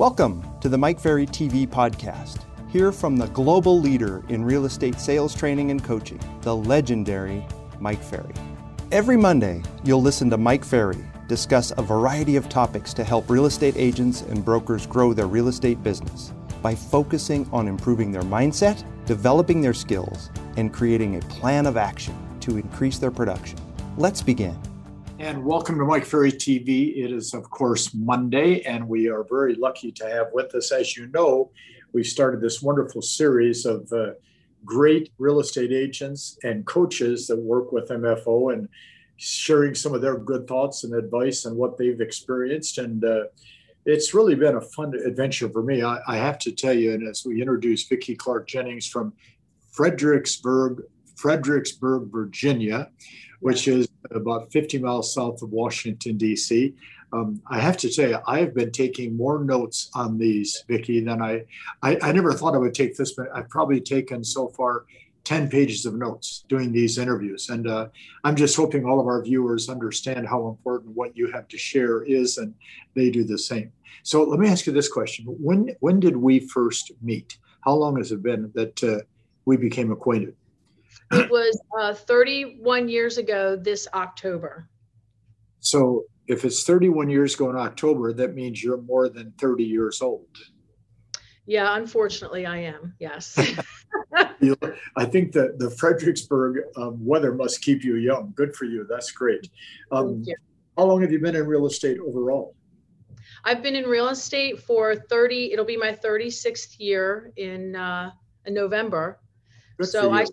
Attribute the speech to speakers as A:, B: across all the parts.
A: Welcome to the Mike Ferry TV podcast. Hear from the global leader in real estate sales training and coaching, the legendary Mike Ferry. Every Monday, you'll listen to Mike Ferry discuss a variety of topics to help real estate agents and brokers grow their real estate business by focusing on improving their mindset, developing their skills, and creating a plan of action to increase their production. Let's begin.
B: And welcome to Mike Ferry TV. It is, of course, Monday, and we are very lucky to have with us, as you know, we've started this wonderful series of uh, great real estate agents and coaches that work with MFO and sharing some of their good thoughts and advice and what they've experienced. And uh, it's really been a fun adventure for me. I, I, have to tell you, and as we introduce Vicki Clark Jennings from Fredericksburg, Fredericksburg, Virginia, which is about 50 miles south of Washington, D.C. Um, I have to say, I have been taking more notes on these, Vicki, than I, I, I never thought I would take this, but I've probably taken so far 10 pages of notes doing these interviews. And uh, I'm just hoping all of our viewers understand how important what you have to share is, and they do the same. So let me ask you this question. When, when did we first meet? How long has it been that uh, we became acquainted?
C: It was uh, 31 years ago this October.
B: So if it's 31 years ago in October, that means you're more than 30 years old.
C: Yeah, unfortunately, I am. Yes.
B: I think that the Fredericksburg um, weather must keep you young. Good for you. That's great. Um, you. How long have you been in real estate overall?
C: I've been in real estate for 30, it'll be my 36th year in, uh, in November. Good so I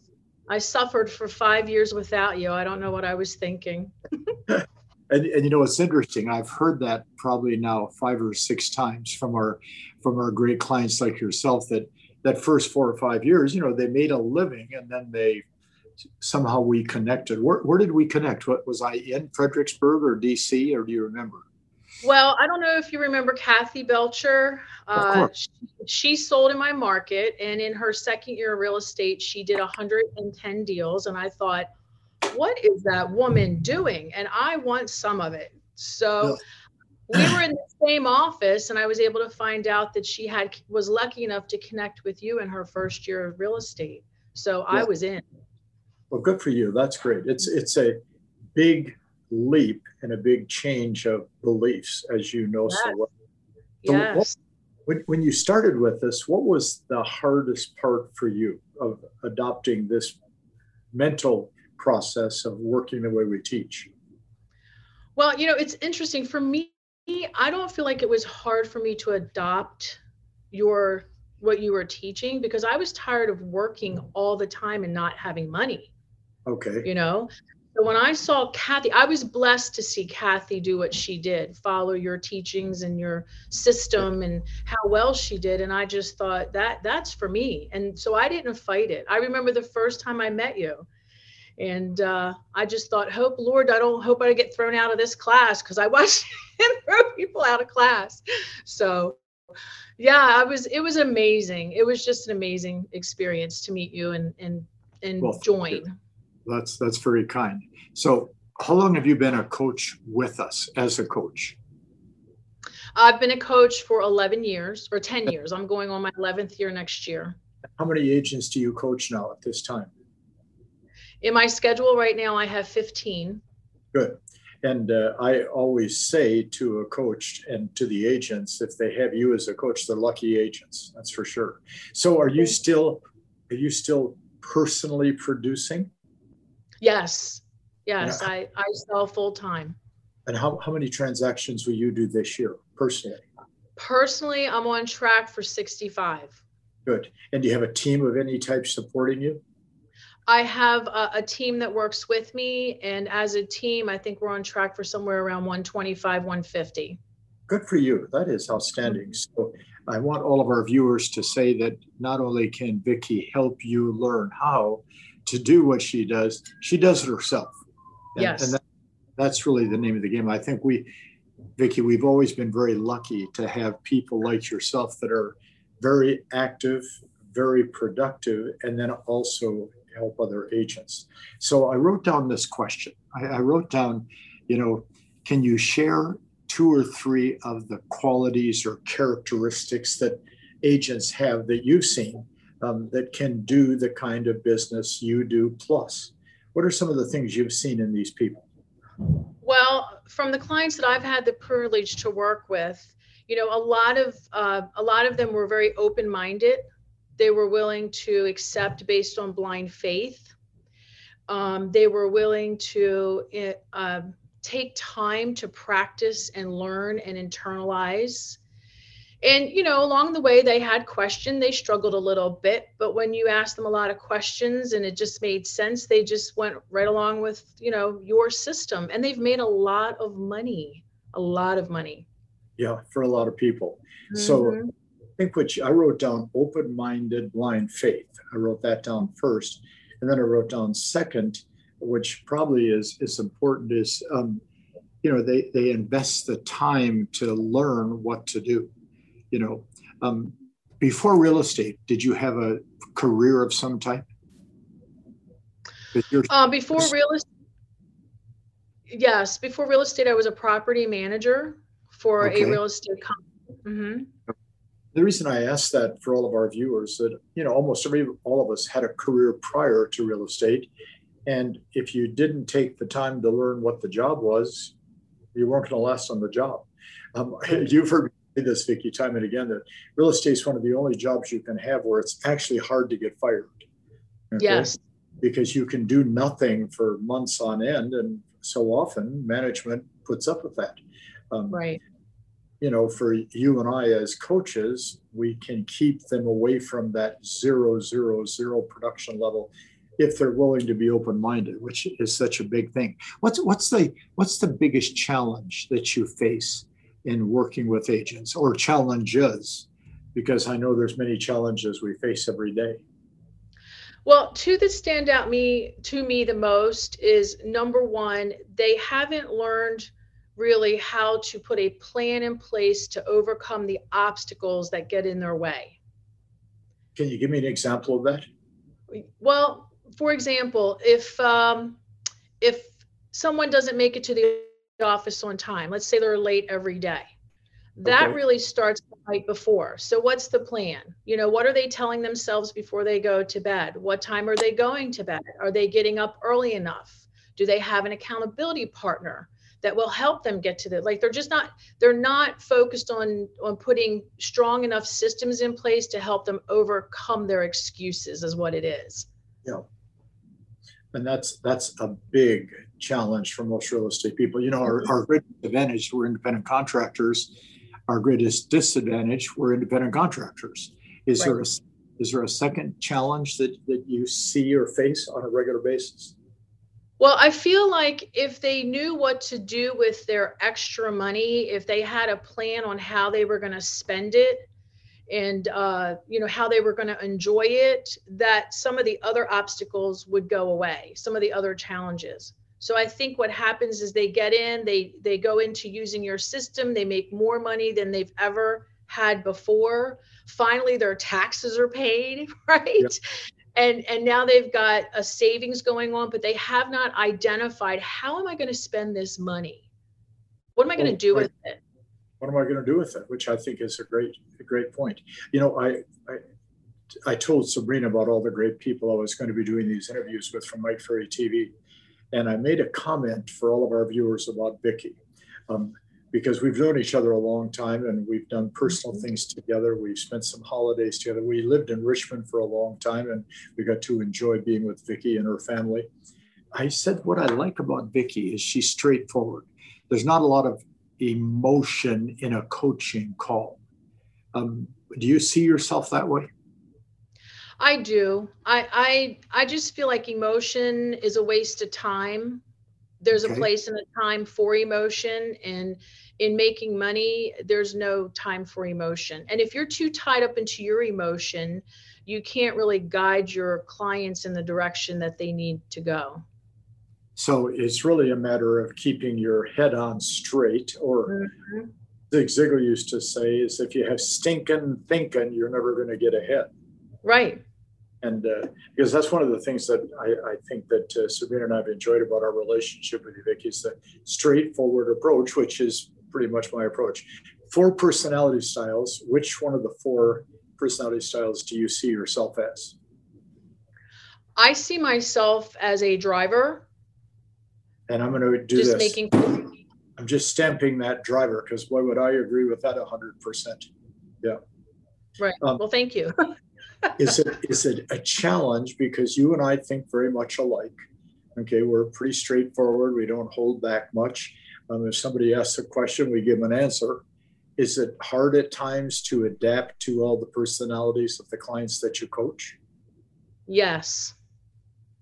C: I suffered for five years without you. I don't know what I was thinking.
B: and, and you know it's interesting. I've heard that probably now five or six times from our from our great clients like yourself that that first four or five years, you know, they made a living and then they somehow we connected. Where, where did we connect? What was I in Fredericksburg or DC or do you remember?
C: Well, I don't know if you remember Kathy Belcher. Uh, she, she, sold in my market, and in her second year of real estate, she did 110 deals. And I thought, what is that woman doing? And I want some of it. So we were in the same office, and I was able to find out that she had was lucky enough to connect with you in her first year of real estate. So yeah. I was in.
B: Well, good for you. That's great. It's it's a big leap and a big change of beliefs, as you know yes. so well. So
C: yes.
B: What, when, when you started with this, what was the hardest part for you of adopting this mental process of working the way we teach?
C: Well, you know, it's interesting for me. I don't feel like it was hard for me to adopt your what you were teaching because I was tired of working all the time and not having money.
B: Okay.
C: You know, so when I saw Kathy, I was blessed to see Kathy do what she did, follow your teachings and your system and how well she did. And I just thought that that's for me. And so I didn't fight it. I remember the first time I met you. And uh, I just thought, hope, Lord, I don't hope I get thrown out of this class because I watched him throw people out of class. So yeah, I was it was amazing. It was just an amazing experience to meet you and and and well, join.
B: That's that's very kind. So, how long have you been a coach with us as a coach?
C: I've been a coach for 11 years or 10 years. I'm going on my 11th year next year.
B: How many agents do you coach now at this time?
C: In my schedule right now, I have 15.
B: Good. And uh, I always say to a coach and to the agents, if they have you as a coach, they're lucky agents. That's for sure. So, are you still are you still personally producing?
C: Yes. Yes. Yeah. I, I sell full time.
B: And how, how many transactions will you do this year personally?
C: Personally, I'm on track for 65.
B: Good. And do you have a team of any type supporting you?
C: I have a, a, team that works with me. And as a team, I think we're on track for somewhere around 125, 150.
B: Good for you. That is outstanding. Mm-hmm. So I want all of our viewers to say that not only can Vicki help you learn how, to do what she does, she does it herself.
C: And, yes.
B: And that, that's really the name of the game. I think we, Vicki, we've always been very lucky to have people like yourself that are very active, very productive, and then also help other agents. So I wrote down this question. I, I wrote down, you know, can you share two or three of the qualities or characteristics that agents have that you've seen um, that can do the kind of business you do plus? What are some of the things you've seen in these people?
C: Well, from the clients that I've had the privilege to work with, you know, a lot of uh, a lot of them were very open-minded. They were willing to accept based on blind faith. Um, they were willing to uh, take time to practice and learn and internalize and you know along the way they had questions they struggled a little bit but when you asked them a lot of questions and it just made sense they just went right along with you know your system. And they've made a lot of money a lot of money.
B: Yeah for a lot of people. Mm-hmm. so i think which i wrote down open-minded blind faith. I wrote that down first. And then i wrote down second which probably is is important is um, you know they they invest the time to learn what to do you know um, before real estate did you have a career of some type
C: uh, before real estate yes before real estate i was a property manager for okay. a real estate company mm-hmm.
B: the reason i asked that for all of our viewers that you know almost every all of us had a career prior to real estate and if you didn't take the time to learn what the job was you weren't going to last on the job um, you've heard this, Vicki, time and again, that real estate is one of the only jobs you can have where it's actually hard to get fired.
C: Okay? Yes.
B: Because you can do nothing for months on end. And so often management puts up with that.
C: Um, right.
B: You know, for you and I as coaches, we can keep them away from that zero, zero, zero production level if they're willing to be open-minded, which is such a big thing. What's what's the what's the biggest challenge that you face in working with agents or challenges because i know there's many challenges we face every day.
C: Well two that stand out me to me the most is number one they haven't learned really how to put a plan in place to overcome the obstacles that get in their way.
B: Can you give me an example of that?
C: Well for example if um, if someone doesn't make it to the office on time. Let's say they're late every day. That okay. really starts the night before. So, what's the plan? You know, what are they telling themselves before they go to bed? What time are they going to bed? Are they getting up early enough? Do they have an accountability partner that will help them get to the like they're just not they're not focused on on putting strong enough systems in place to help them overcome their excuses is what it is.
B: Yeah. And that's that's a big challenge for most real estate people. You know, our, our greatest advantage, we're independent contractors. Our greatest disadvantage, we're independent contractors. Is right. there a is there a second challenge that, that you see or face on a regular basis?
C: Well, I feel like if they knew what to do with their extra money, if they had a plan on how they were going to spend it, and uh, you know how they were going to enjoy it, that some of the other obstacles would go away, some of the other challenges. So I think what happens is they get in, they they go into using your system, they make more money than they've ever had before. Finally their taxes are paid, right? Yep. And and now they've got a savings going on, but they have not identified how am I going to spend this money? What am I going to do right. with it?
B: What am I going to do with it? Which I think is a great a great point. You know, I, I I told Sabrina about all the great people I was going to be doing these interviews with from Mike Ferry TV and I made a comment for all of our viewers about Vicki. Um, because we've known each other a long time and we've done personal mm-hmm. things together. We've spent some holidays together. We lived in Richmond for a long time and we got to enjoy being with Vicki and her family. I said what I like about Vicki is she's straightforward. There's not a lot of emotion in a coaching call. Um, do you see yourself that way?
C: I do. I I I just feel like emotion is a waste of time. There's okay. a place and a time for emotion and in making money there's no time for emotion. And if you're too tied up into your emotion, you can't really guide your clients in the direction that they need to go.
B: So it's really a matter of keeping your head on straight or mm-hmm. Zig Ziglar used to say is if you have stinking thinking, you're never going to get ahead.
C: Right
B: and uh, because that's one of the things that I, I think that uh, Sabrina and I have enjoyed about our relationship with you, Vicki, is the straightforward approach, which is pretty much my approach. Four personality styles. Which one of the four personality styles do you see yourself as?
C: I see myself as a driver.
B: And I'm going to do
C: just
B: this.
C: making.
B: I'm just stamping that driver because boy, would I agree with that 100%. Yeah.
C: Right.
B: Um,
C: well, thank you.
B: is it is it a challenge because you and I think very much alike? Okay, we're pretty straightforward. We don't hold back much. Um, if somebody asks a question, we give an answer. Is it hard at times to adapt to all the personalities of the clients that you coach?
C: Yes.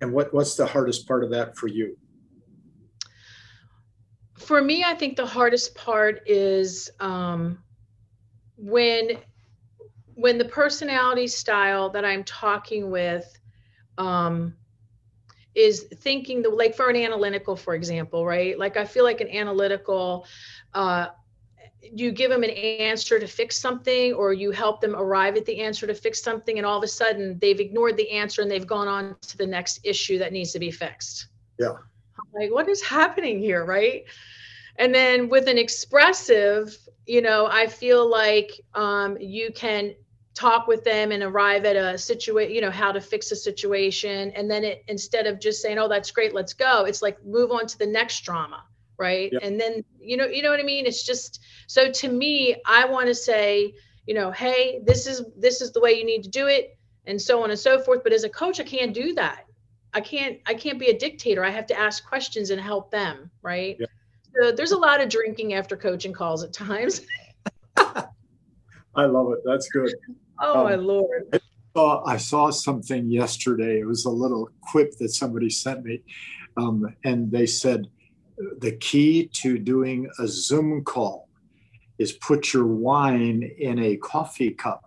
B: And what, what's the hardest part of that for you?
C: For me, I think the hardest part is um, when when the personality style that I'm talking with um, is thinking the like for an analytical, for example, right? Like I feel like an analytical, uh, you give them an answer to fix something, or you help them arrive at the answer to fix something, and all of a sudden they've ignored the answer and they've gone on to the next issue that needs to be fixed.
B: Yeah.
C: I'm like, what is happening here, right? And then with an expressive, you know, I feel like um, you can talk with them and arrive at a situation you know how to fix a situation. And then it instead of just saying oh that's great let's go it's like move on to the next drama right? Yep. and then you know you know what i mean? It's just so to me i want to say you know hey this is this is the way you need to do it and so on and so forth. But as a coach i can't do that i can't i can't be a dictator i have to ask questions and help them right yep. so there's a lot of drinking after coaching calls at times
B: i love it that's good
C: Oh um, my lord!
B: I saw, I saw, something yesterday. It was a little quip that somebody sent me, um, and they said the key to doing a Zoom call is put your wine in a coffee cup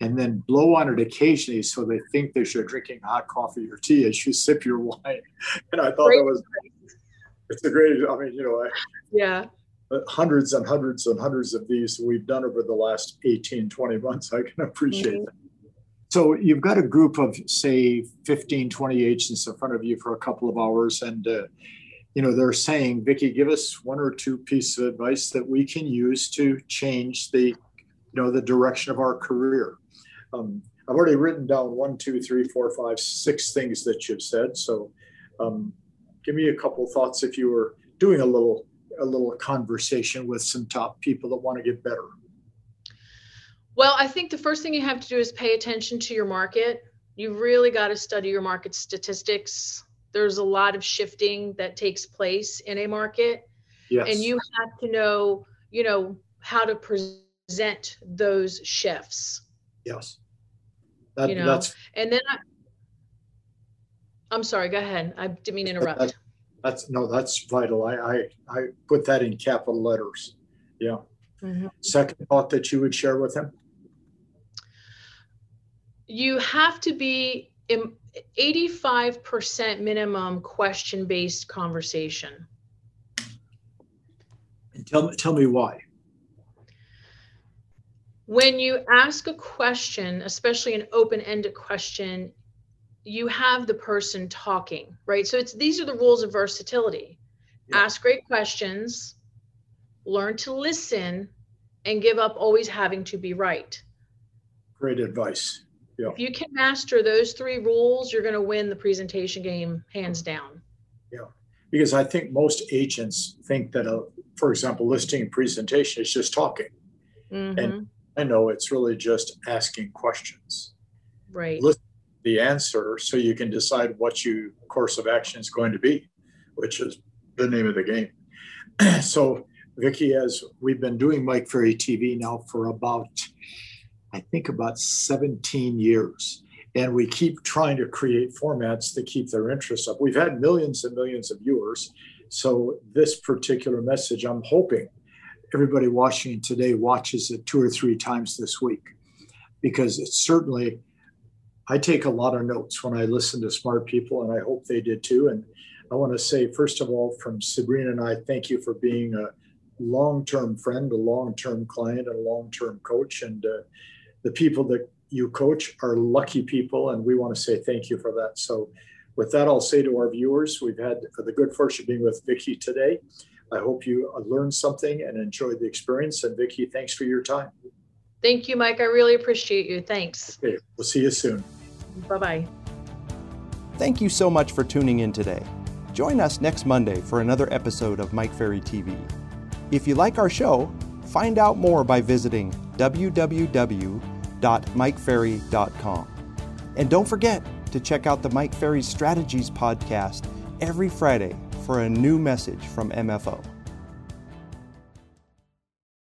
B: and then blow on it occasionally so they think that you're drinking hot coffee or tea as you sip your wine. And I thought great. that was it's a great. I mean, you know, I,
C: yeah
B: hundreds and hundreds and hundreds of these we've done over the last 18, 20 months. I can appreciate mm-hmm. that. So you've got a group of, say, 15, 20 agents in front of you for a couple of hours. And, uh, you know, they're saying, Vicki, give us one or two pieces of advice that we can use to change the, you know, the direction of our career. Um, I've already written down one, two, three, four, five, six things that you've said. So um, give me a couple thoughts if you were doing a little a little conversation with some top people that want to get better?
C: Well, I think the first thing you have to do is pay attention to your market. You've really got to study your market statistics. There's a lot of shifting that takes place in a market.
B: Yes.
C: And you have to know, you know, how to present those shifts.
B: Yes.
C: That, you know, that's and then I, I'm sorry, go ahead. I didn't mean to interrupt. That,
B: that's no, that's vital. I I, I put that in capital letters. Yeah. Mm-hmm. Second thought that you would share with him.
C: You have to be 85% minimum question based conversation.
B: And tell, tell me why.
C: When you ask a question, especially an open ended question, you have the person talking, right? So it's these are the rules of versatility. Yeah. Ask great questions, learn to listen, and give up always having to be right.
B: Great advice. Yeah.
C: If you can master those three rules, you're going to win the presentation game hands down.
B: Yeah. Because I think most agents think that, a, for example, listing and presentation is just talking. Mm-hmm. And I know it's really just asking questions.
C: Right.
B: Listen the answer so you can decide what your course of action is going to be, which is the name of the game. so, Vicki, as we've been doing Mike Ferry TV now for about, I think about 17 years, and we keep trying to create formats to keep their interest up. We've had millions and millions of viewers. So, this particular message, I'm hoping everybody watching today watches it two or three times this week because it's certainly I take a lot of notes when I listen to smart people, and I hope they did too. And I want to say, first of all, from Sabrina and I, thank you for being a long term friend, a long term client, and a long term coach. And uh, the people that you coach are lucky people, and we want to say thank you for that. So, with that, I'll say to our viewers, we've had the good fortune of being with Vicki today. I hope you uh, learned something and enjoyed the experience. And Vicki, thanks for your time.
C: Thank you, Mike. I really appreciate you. Thanks.
B: Okay, we'll see you soon.
C: Bye bye.
A: Thank you so much for tuning in today. Join us next Monday for another episode of Mike Ferry TV. If you like our show, find out more by visiting www.mikeferry.com. And don't forget to check out the Mike Ferry Strategies podcast every Friday for a new message from MFO.